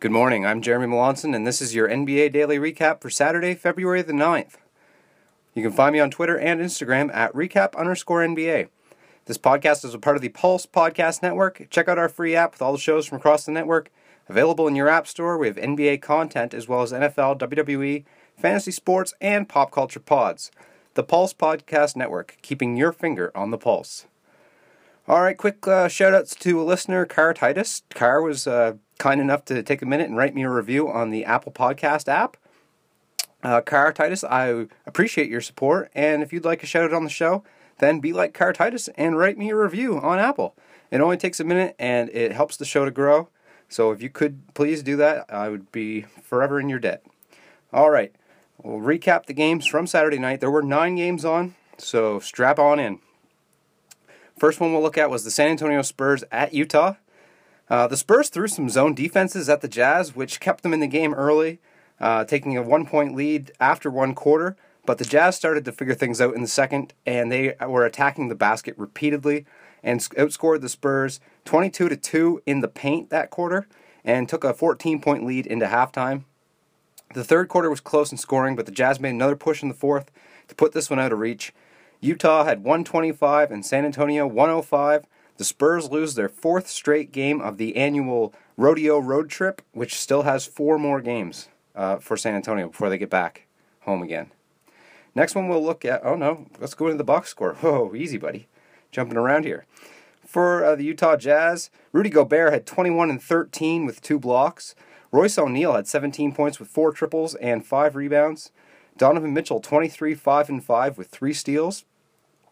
Good morning, I'm Jeremy Melanson, and this is your NBA Daily Recap for Saturday, February the 9th. You can find me on Twitter and Instagram at recap underscore NBA. This podcast is a part of the Pulse Podcast Network. Check out our free app with all the shows from across the network. Available in your app store, we have NBA content as well as NFL, WWE, fantasy sports, and pop culture pods. The Pulse Podcast Network, keeping your finger on the pulse. All right, quick uh, shout outs to a listener, Car Titus. Car was uh, kind enough to take a minute and write me a review on the Apple Podcast app. Uh, Car Titus, I appreciate your support, and if you'd like a shout out on the show, then be like Car Titus and write me a review on Apple. It only takes a minute and it helps the show to grow. So if you could please do that, I would be forever in your debt. All right, we'll recap the games from Saturday night. There were nine games on, so strap on in. First one we'll look at was the San Antonio Spurs at Utah. Uh, the Spurs threw some zone defenses at the Jazz, which kept them in the game early, uh, taking a one point lead after one quarter. But the Jazz started to figure things out in the second, and they were attacking the basket repeatedly and outscored the Spurs 22 to 2 in the paint that quarter and took a 14 point lead into halftime. The third quarter was close in scoring, but the Jazz made another push in the fourth to put this one out of reach. Utah had 125 and San Antonio 105. The Spurs lose their fourth straight game of the annual rodeo road trip, which still has four more games uh, for San Antonio before they get back home again. Next one we'll look at. Oh no, let's go into the box score. Whoa, easy, buddy. Jumping around here. For uh, the Utah Jazz, Rudy Gobert had 21 and 13 with two blocks. Royce O'Neale had 17 points with four triples and five rebounds. Donovan Mitchell 23 5 and 5 with three steals.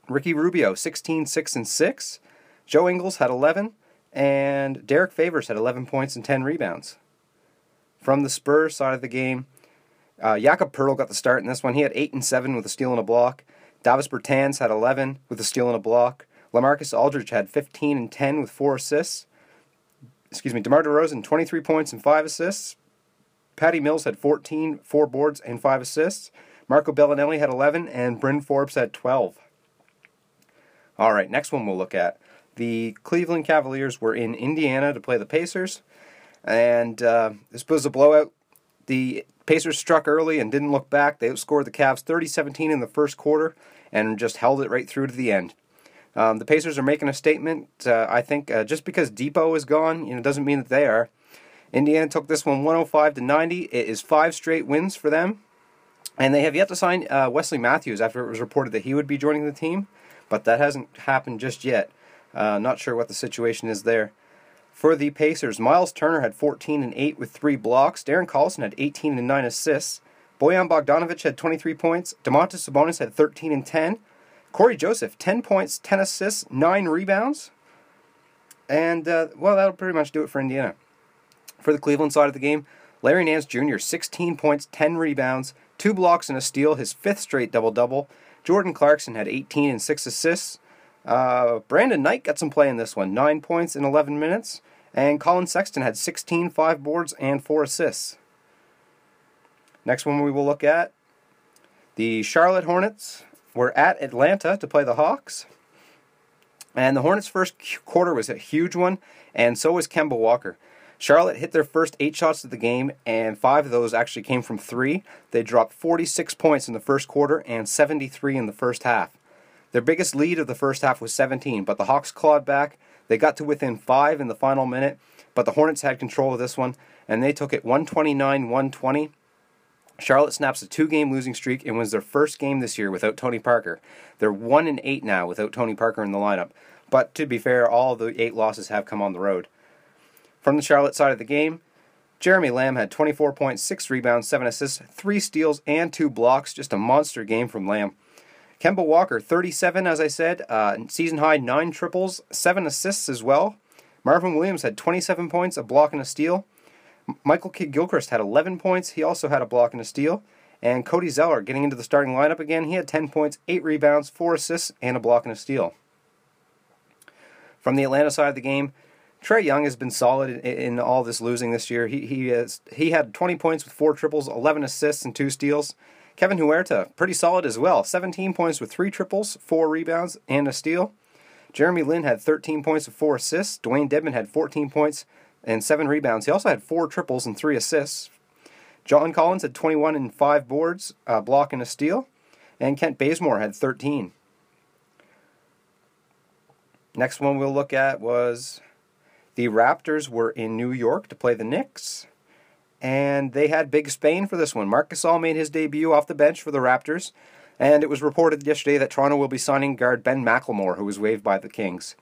Ricky Rubio, 16, 6, and 6. Joe Ingles had 11. And Derrick Favors had 11 points and 10 rebounds. From the Spurs side of the game, uh, Jakob Poeltl got the start in this one. He had 8 and 7 with a steal and a block. Davis Bertans had 11 with a steal and a block. LaMarcus Aldridge had 15 and 10 with 4 assists. Excuse me, DeMar DeRozan, 23 points and 5 assists. Patty Mills had 14, 4 boards, and 5 assists. Marco Belinelli had 11, and Bryn Forbes had 12. All right, next one we'll look at. The Cleveland Cavaliers were in Indiana to play the Pacers, and uh, this was a blowout. The Pacers struck early and didn't look back. They outscored the Cavs 30 17 in the first quarter and just held it right through to the end. Um, the Pacers are making a statement. Uh, I think uh, just because Dipo is gone, you know, doesn't mean that they are. Indiana took this one 105 to 90. It is five straight wins for them, and they have yet to sign uh, Wesley Matthews after it was reported that he would be joining the team but that hasn't happened just yet. Uh, not sure what the situation is there. For the Pacers, Miles Turner had 14 and 8 with three blocks. Darren Collison had 18 and 9 assists. Bojan Bogdanovic had 23 points. Domantas Sabonis had 13 and 10. Cory Joseph, 10 points, 10 assists, 9 rebounds. And, uh, well, that'll pretty much do it for Indiana. For the Cleveland side of the game, Larry Nance Jr., 16 points, 10 rebounds, 2 blocks and a steal, his fifth straight double double. Jordan Clarkson had 18 and 6 assists. Uh, Brandon Knight got some play in this one, 9 points in 11 minutes. And Collin Sexton had 16, 5 boards, and 4 assists. Next one we will look at the Charlotte Hornets were at Atlanta to play the Hawks. And the Hornets' first quarter was a huge one, and so was Kemba Walker. Charlotte hit their first eight shots of the game, and five of those actually came from three. They dropped 46 points in the first quarter and 73 in the first half. Their biggest lead of the first half was 17, but the Hawks clawed back. They got to within five in the final minute, but the Hornets had control of this one, and they took it 129 120. Charlotte snaps a two game losing streak and wins their first game this year without Tony Parker. They're 1 and 8 now without Tony Parker in the lineup. But to be fair, all the eight losses have come on the road. From the Charlotte side of the game, Jeremy Lamb had 24.6 rebounds, 7 assists, 3 steals, and 2 blocks. Just a monster game from Lamb. Kemba Walker, 37, as I said, uh, season high 9 triples, 7 assists as well. Marvin Williams had 27 points, a block, and a steal. Michael Kidd Gilchrist had 11 points. He also had a block and a steal. And Cody Zeller getting into the starting lineup again. He had 10 points, 8 rebounds, 4 assists, and a block and a steal. From the Atlanta side of the game, Trae Young has been solid in, in, all this losing this year. He he has he had 20 points with four triples, 11 assists, and two steals. Kevin Huerter, pretty solid as well. 17 points with three triples, four rebounds, and a steal. Jeremy Lin had 13 points with four assists. Dewayne Dedmon had 14 points and seven rebounds. He also had four triples and three assists. John Collins had 21 and five boards, a block and a steal, and Kent Bazemore had 13. Next one we'll look at was the Raptors were in New York to play the Knicks, and they had Big Spain for this one. Marc Gasol made his debut off the bench for the Raptors, and it was reported yesterday that Toronto will be signing guard Ben McLemore, who was waived by the Kings.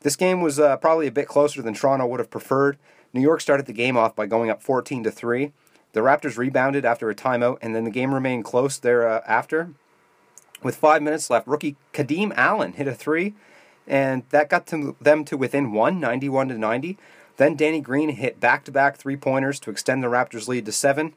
This game was uh, probably a bit closer than Toronto would have preferred. New York started the game off by going up 14 to 3. The Raptors rebounded after a timeout, and then the game remained close thereafter. Uh, With five minutes left, rookie Kadeem Allen hit a three, and that got to them to within one, 91 to 90. Then Danny Green hit back-to-back three-pointers to extend the Raptors' lead to seven.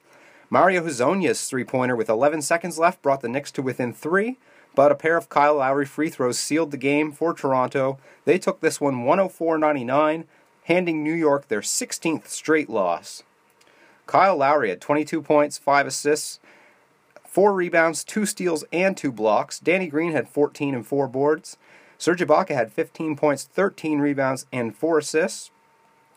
Mario Hezonja's three-pointer with 11 seconds left brought the Knicks to within three but a pair of Kyle Lowry free throws sealed the game for Toronto. They took this one 104 99, handing New York their 16th straight loss. Kyle Lowry had 22 points, 5 assists, 4 rebounds, 2 steals, and 2 blocks. Danny Green had 14 and 4 boards. Serge Ibaka had 15 points, 13 rebounds, and 4 assists.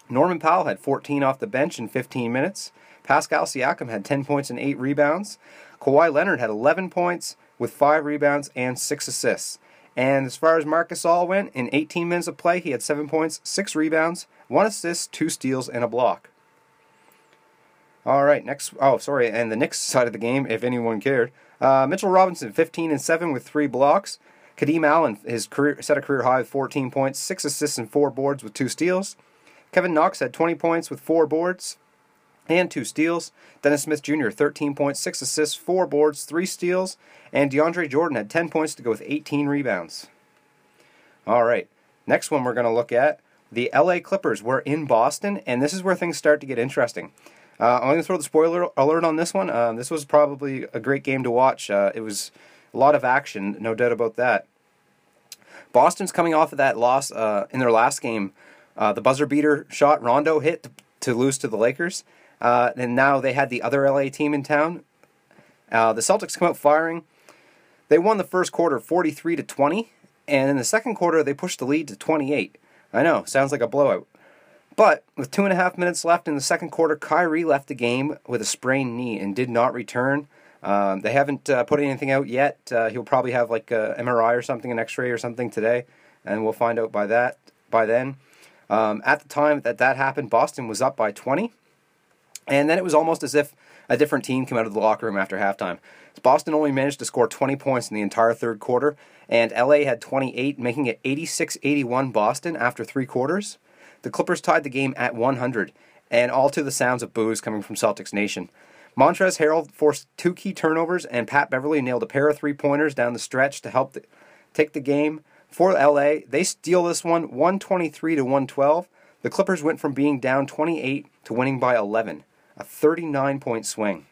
Norman Powell had 14 off the bench in 15 minutes. Pascal Siakam had 10 points and 8 rebounds. Kawhi Leonard had 11 points, with five rebounds and six assists. And as far as Marc Gasol went, in 18 minutes of play, he had seven points, six rebounds, one assist, two steals, and a block. All right, next. Oh, sorry, and the Knicks side of the game, if anyone cared. Uh, Mitchell Robinson, 15 and 7 with three blocks. Kadeem Allen, his career set a career high of 14 points, six assists, and four boards with two steals. Kevin Knox had 20 points with four boards and two steals. Dennis Smith Jr., 13.6 assists, four boards, three steals. And DeAndre Jordan had 10 points to go with 18 rebounds. All right, next one we're going to look at the LA Clippers We're in Boston, and this is where things start to get interesting. Uh, I'm going to throw the spoiler alert on this one. Uh, this was probably a great game to watch. Uh, it was a lot of action, no doubt about that. Boston's coming off of that loss uh, in their last game. Uh, the buzzer beater shot Rondo hit to, to lose to the Lakers. Uh, and now they had the other LA team in town. Uh, the Celtics come out firing. They won the first quarter 43 to 20, and in the second quarter they pushed the lead to 28. I know, sounds like a blowout. But with two and a half minutes left in the second quarter, Kyrie left the game with a sprained knee and did not return. Um, they haven't uh, put anything out yet. Uh, he'll probably have like a MRI or something, an X-ray or something today, and we'll find out by that by then. Um, at the time that that happened, Boston was up by 20. And then it was almost as if a different team came out of the locker room after halftime. Boston only managed to score 20 points in the entire third quarter, and LA had 28, making it 86 81 Boston after three quarters. The Clippers tied the game at 100, and all to the sounds of boos coming from Celtics Nation. Montrezl Harrell forced two key turnovers, and Pat Beverley nailed a pair of three pointers down the stretch to help the, take the game for LA. They steal this one 123 to 112. The Clippers went from being down 28 to winning by 11 a 39 point swing.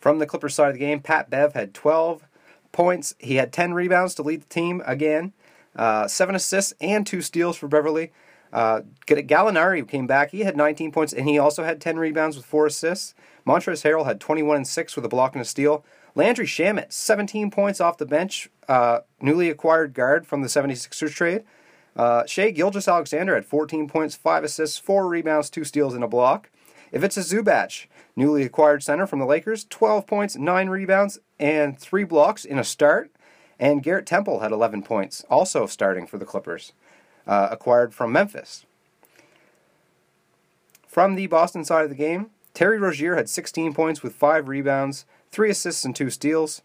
From the Clippers side of the game, Pat Bev had 12 points. He had 10 rebounds to lead the team again, uh, 7 assists, and 2 steals for Beverley. Uh, Gallinari came back. He had 19 points, and he also had 10 rebounds with 4 assists. Montrezl Harrell had 21 and 6 with a block and a steal. Landry Shamet, 17 points off the bench, uh, newly acquired guard from the 76ers trade. Uh, Shai Gilgeous-Alexander had 14 points, 5 assists, 4 rebounds, 2 steals, and a block. Ivica Zubac, newly acquired center from the Lakers, 12 points, 9 rebounds, and 3 blocks in a start. And Garrett Temple had 11 points, also starting for the Clippers, uh, acquired from Memphis. From the Boston side of the game, Terry Rozier had 16 points with 5 rebounds, 3 assists, and 2 steals.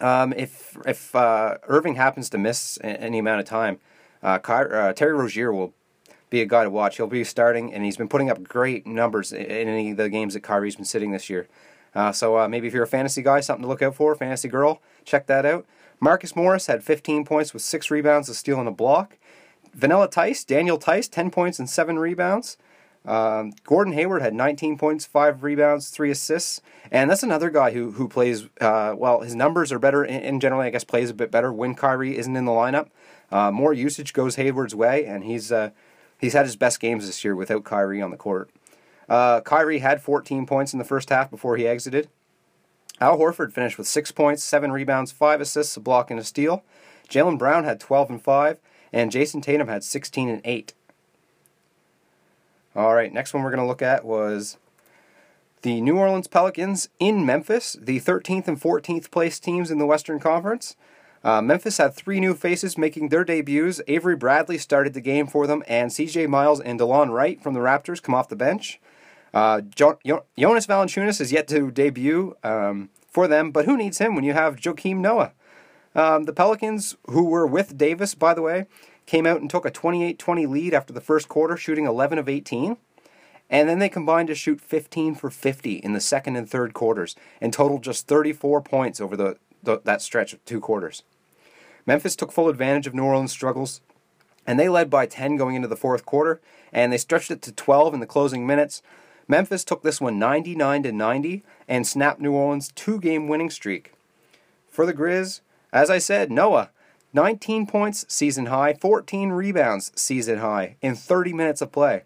Um, if if uh, Irving happens to miss any amount of time, uh, uh, Terry Rozier will be a guy to watch. He'll be starting, and he's been putting up great numbers in any of the games that Kyrie's been sitting this year. Uh, so uh, maybe if you're a fantasy guy, something to look out for, fantasy girl, check that out. Marcus Morris had 15 points with six rebounds, a steal, and a block. Vanilla Tice, Daniel Theis, 10 points and seven rebounds. Um, Gordon Hayward had 19 points, five rebounds, three assists, and that's another guy who who plays uh, well. His numbers are better, and generally, I guess, plays a bit better when Kyrie isn't in the lineup. Uh, more usage goes Hayward's way, and he's uh, He's had his best games this year without Kyrie on the court. Uh, Kyrie had 14 points in the first half before he exited. Al Horford finished with 6 points, 7 rebounds, 5 assists, a block, and a steal. Jaylen Brown had 12 and 5, and Jayson Tatum had 16 and 8. All right, next one we're going to look at was the New Orleans Pelicans in Memphis, the 13th and 14th place teams in the Western Conference. Uh, Memphis had three new faces making their debuts. Avery Bradley started the game for them, and CJ Miles and Delon Wright from the Raptors come off the bench. Uh, jo- jo- Jonas Valanciunas is yet to debut um, for them, but who needs him when you have Joakim Noah? Um, the Pelicans, who were with Davis, by the way, came out and took a 28 20 lead after the first quarter, shooting 11 of 18. And then they combined to shoot 15 for 50 in the second and third quarters and totaled just 34 points over the, the that stretch of two quarters. Memphis took full advantage of New Orleans' struggles, and they led by 10 going into the fourth quarter, and they stretched it to 12 in the closing minutes. Memphis took this one 99 to 90 and snapped New Orleans' two-game winning streak. For the Grizz, as I said, Noah 19 points season high, 14 rebounds season high in 30 minutes of play.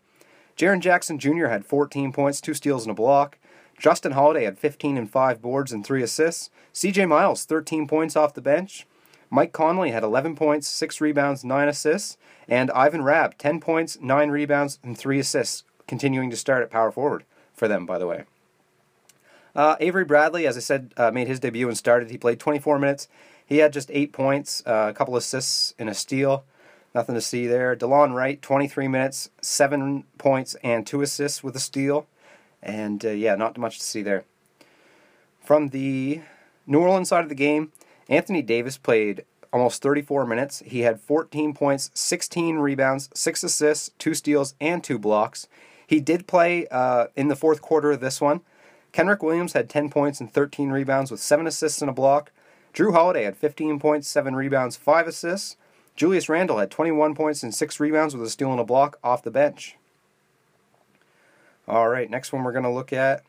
Jaren Jackson Jr. had 14 points, 2 steals and a block. Justin Holiday had 15 and 5 boards and 3 assists. CJ Miles 13 points off the bench. Mike Conley had 11 points, 6 rebounds, 9 assists, and Ivan Rabb 10 points, 9 rebounds, and 3 assists, continuing to start at power forward for them, by the way. Uh, Avery Bradley, as I said, uh, made his debut and started. He played 24 minutes. He had just 8 points, uh, a couple assists, and a steal. Nothing to see there. Delon Wright, 23 minutes, 7 points, and 2 assists with a steal. And uh, yeah, not much to see there. From the New Orleans side of the game, Anthony Davis played almost 34 minutes. He had 14 points, 16 rebounds, 6 assists, 2 steals, and 2 blocks. He did play uh, in the fourth quarter of this one. Kenrich Williams had 10 points and 13 rebounds with 7 assists and a block. Jrue Holiday had 15 points, 7 rebounds, 5 assists. Julius Randle had 21 points and 6 rebounds with a steal and a block off the bench. All right, next one we're going to look at.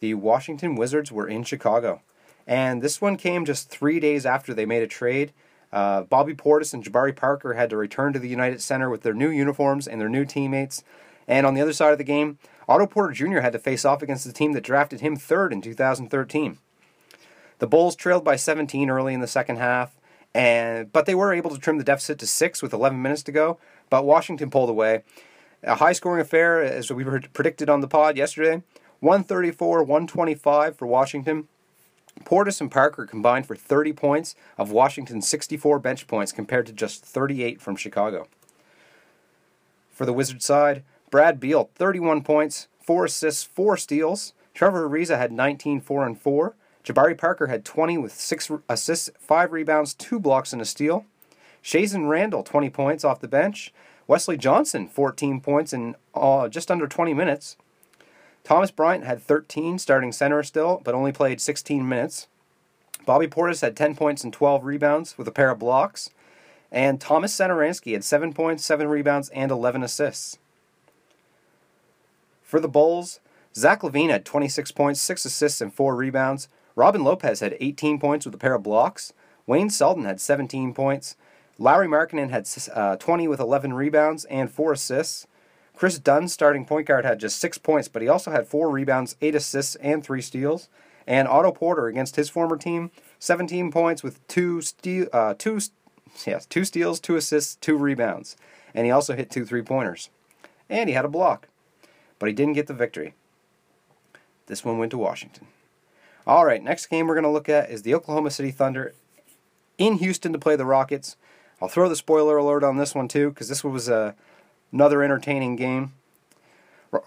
The Washington Wizards were in Chicago. And this one came just three days after they made a trade. Uh, Bobby Portis and Jabari Parker had to return to the United Center with their new uniforms and their new teammates. And on the other side of the game, Otto Porter Jr. had to face off against the team that drafted him third in 2013. The Bulls trailed by 17 early in the second half, and but they were able to trim the deficit to six with 11 minutes to go. But Washington pulled away. A high-scoring affair, as we predicted on the pod yesterday. 134, 125 for Washington. Portis and Parker combined for 30 points of Washington's 64 bench points compared to just 38 from Chicago. For the Wizards side, Brad Beal 31 points, 4 assists, 4 steals. Trevor Ariza had 19, 4 and 4. Jabari Parker had 20 with 6 assists, 5 rebounds, 2 blocks and a steal. Chasson Randle, 20 points off the bench. Wesley Johnson 14 points in uh, just under 20 minutes. Thomas Bryant had 13 starting center still, but only played 16 minutes. Bobby Portis had 10 points and 12 rebounds with a pair of blocks. And Thomas Satoransky had 7 points, 7 rebounds, and 11 assists. For the Bulls, Zach LaVine had 26 points, 6 assists, and 4 rebounds. Robin Lopez had 18 points with a pair of blocks. Wayne Selden had 17 points. Lauri Markkanen had uh, 20 with 11 rebounds and 4 assists. Kris Dunn, starting point guard, had just six points, but he also had four rebounds, eight assists, and three steals. And Otto Porter against his former team, 17 points with two steal, uh, two, yes, two steals, two assists, two rebounds, and he also hit two three pointers, and he had a block, but he didn't get the victory. This one went to Washington. All right, next game we're going to look at is the Oklahoma City Thunder in Houston to play the Rockets. I'll throw the spoiler alert on this one too, because this was a Another entertaining game.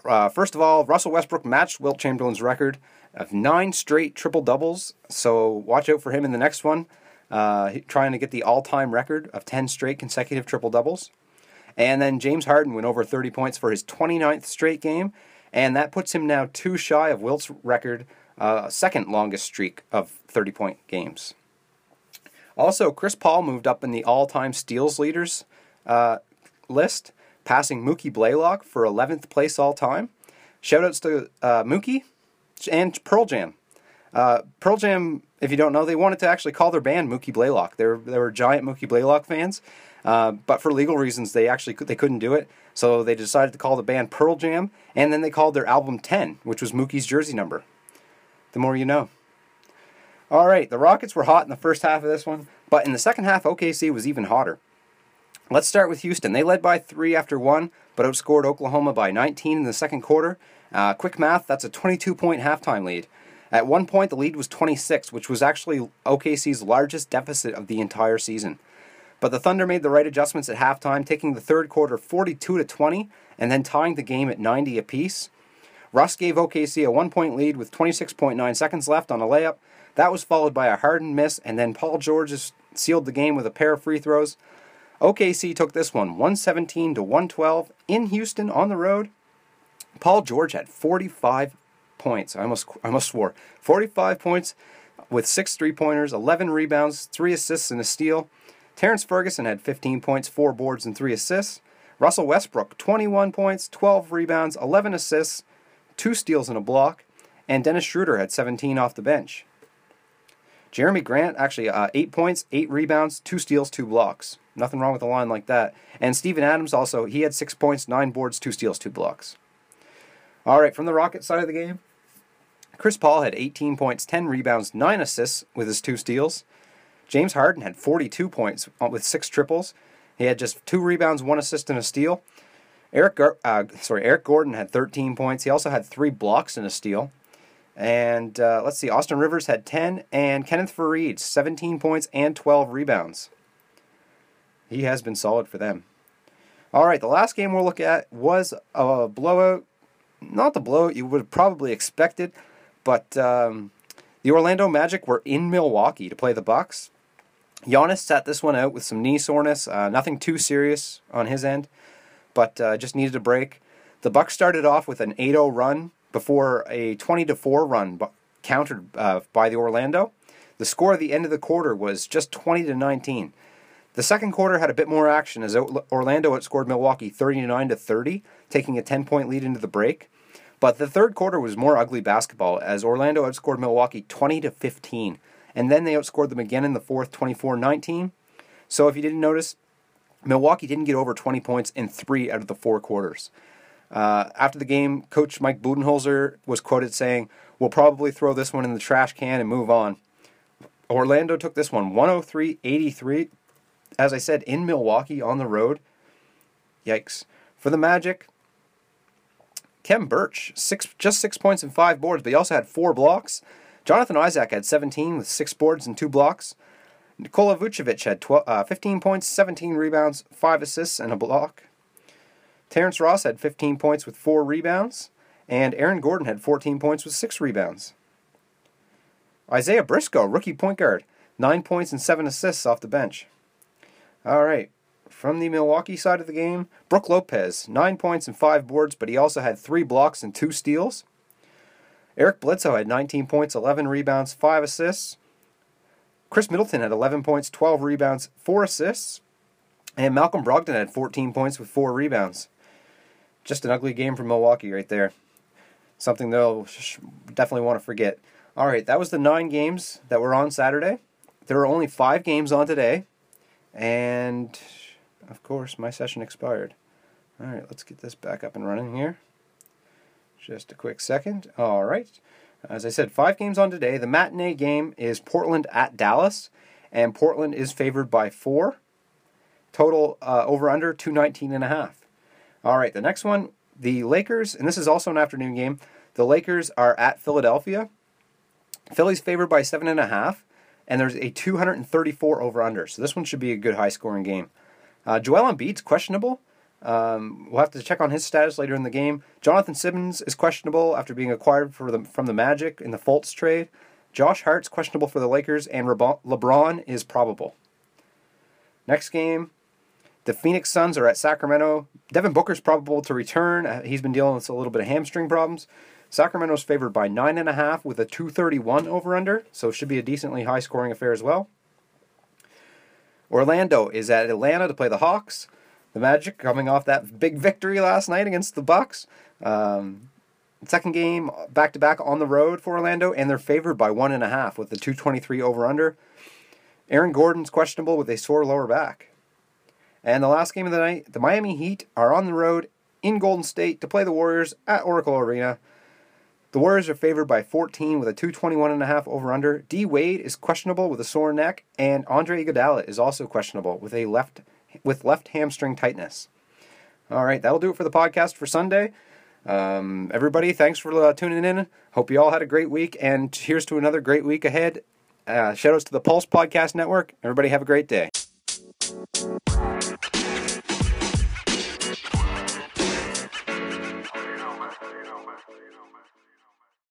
Uh, first of all, Russell Westbrook matched Wilt Chamberlain's record of nine straight triple doubles. So watch out for him in the next one, uh, trying to get the all-time record of 10 straight consecutive triple doubles. And then James Harden went over 30 points for his 29th straight game, and that puts him now two shy of Wilt's record, uh, second longest streak of 30 point games. Also, Chris Paul moved up in the all time steals leaders uh, list passing Mookie Blaylock for 11th place all time. Shoutouts to uh, Mookie and Pearl Jam. Uh, Pearl Jam, if you don't know, they wanted to actually call their band Mookie Blaylock. They were, they were giant Mookie Blaylock fans, uh, but for legal reasons, they actually they couldn't do it. So they decided to call the band Pearl Jam, and then they called their album 10, which was Mookie's jersey number. The more you know. All right, the Rockets were hot in the first half of this one, but in the second half, OKC was even hotter. Let's start with Houston. They led by three after one, but outscored Oklahoma by 19 in the second quarter. Uh, quick math, that's a 22 point halftime lead. At one point, the lead was 26, which was actually OKC's largest deficit of the entire season. But the Thunder made the right adjustments at halftime, taking the third quarter 42 to 20 and then tying the game at 90 apiece. Russ gave OKC a one point lead with 26.9 seconds left on a layup. That was followed by a Harden miss, and then Paul George sealed the game with a pair of free throws. OKC took this one 117 to 112 in Houston on the road. Paul George had 45 points. I almost I almost swore. 45 points with six three-pointers, 11 rebounds, 3 assists and a steal. Terrance Ferguson had 15 points, 4 boards and 3 assists. Russell Westbrook 21 points, 12 rebounds, 11 assists, 2 steals and a block, and Dennis Schroeder had 17 off the bench. Jerami Grant actually uh, 8 points, 8 rebounds, 2 steals, 2 blocks. Nothing wrong with a line like that. And Steven Adams also, he had 6 points, 9 boards, 2 steals, 2 blocks. All right, from the Rocket side of the game, Chris Paul had 18 points, 10 rebounds, 9 assists with his 2 steals. James Harden had 42 points with 6 triples. He had just 2 rebounds, 1 assist, and a steal. Eric, uh, sorry, Eric Gordon had 13 points. He also had 3 blocks and a steal. And uh, let's see, Austin Rivers had 10, and Kenneth Faried, 17 points and 12 rebounds. He has been solid for them. All right, the last game we'll look at was a blowout not the blowout you would have probably expected, but um, the Orlando Magic were in Milwaukee to play the Bucks. Giannis sat this one out with some knee soreness, uh, nothing too serious on his end, but uh, just needed a break. The Bucks started off with an 8-0 run before a 20 4 run countered uh, by the Orlando. The score at the end of the quarter was just 20 to 19. The second quarter had a bit more action as Orlando outscored Milwaukee 39 to 30, taking a 10 point lead into the break. But the third quarter was more ugly basketball as Orlando outscored Milwaukee 20 to 15, and then they outscored them again in the fourth 24-19. So if you didn't notice, Milwaukee didn't get over 20 points in 3 out of the 4 quarters. Uh, after the game, coach Mike Budenholzer was quoted saying, "We'll probably throw this one in the trash can and move on." Orlando took this one 103-83 as I said, in Milwaukee on the road. Yikes. For the Magic, Khem Birch, six, just six points and five boards, but he also had four blocks. Jonathan Isaac had 17 with six boards and two blocks. Nikola Vucevic had 12, uh, 15 points, 17 rebounds, five assists, and a block. Terrence Ross had 15 points with four rebounds, and Aaron Gordon had 14 points with six rebounds. Isaiah Briscoe, rookie point guard, nine points and seven assists off the bench. All right. From the Milwaukee side of the game, Brook Lopez, nine points and five boards, but he also had three blocks and two steals. Eric Bledsoe had 19 points, 11 rebounds, 5 assists. Khris Middleton had 11 points, 12 rebounds, 4 assists. And Malcolm Brogdon had 14 points with 4 rebounds. Just an ugly game from Milwaukee right there. Something they'll definitely want to forget. All right, that was the nine games that were on Saturday. There are only five games on today. And of course, my session expired. All right, let's get this back up and running here. Just a quick second. All right. As I said, five games on today. The matinee game is Portland at Dallas, and Portland is favored by four. Total uh, over under 219 and a half. All right, the next one, the Lakers, and this is also an afternoon game. The Lakers are at Philadelphia. Philly's favored by seven and a half and there's a 234 over under. So this one should be a good high scoring game. Uh, Joel Embiid's questionable. Um, we'll have to check on his status later in the game. Jonathan Simmons is questionable after being acquired the, from the Magic in the Fultz trade. Josh Hart's questionable for the Lakers, and LeBron is probable. Next game, the Phoenix Suns are at Sacramento. Devin Booker's probable to return. Uh, he's been dealing with a little bit of hamstring problems. Sacramento's favored by 9.5 with a 231 over under, so it should be a decently high scoring affair as well. Orlando is at Atlanta to play the Hawks. The Magic coming off that big victory last night against the Bucks. Um, second game back to back on the road for Orlando, and they're favored by one and a half with the 223 over under. Aaron Gordon's questionable with a sore lower back. And the last game of the night, the Miami Heat are on the road in Golden State to play the Warriors at Oracle Arena. The Warriors are favored by 14 with a 221.5 over under. D Wade is questionable with a sore neck, and Andre Iguodala is also questionable with a left with left hamstring tightness. All right, that'll do it for the podcast for Sunday. Um, everybody, thanks for uh, tuning in. Hope you all had a great week, and here's to another great week ahead. Uh, shout outs to the Pulse Podcast Network. Everybody, have a great day.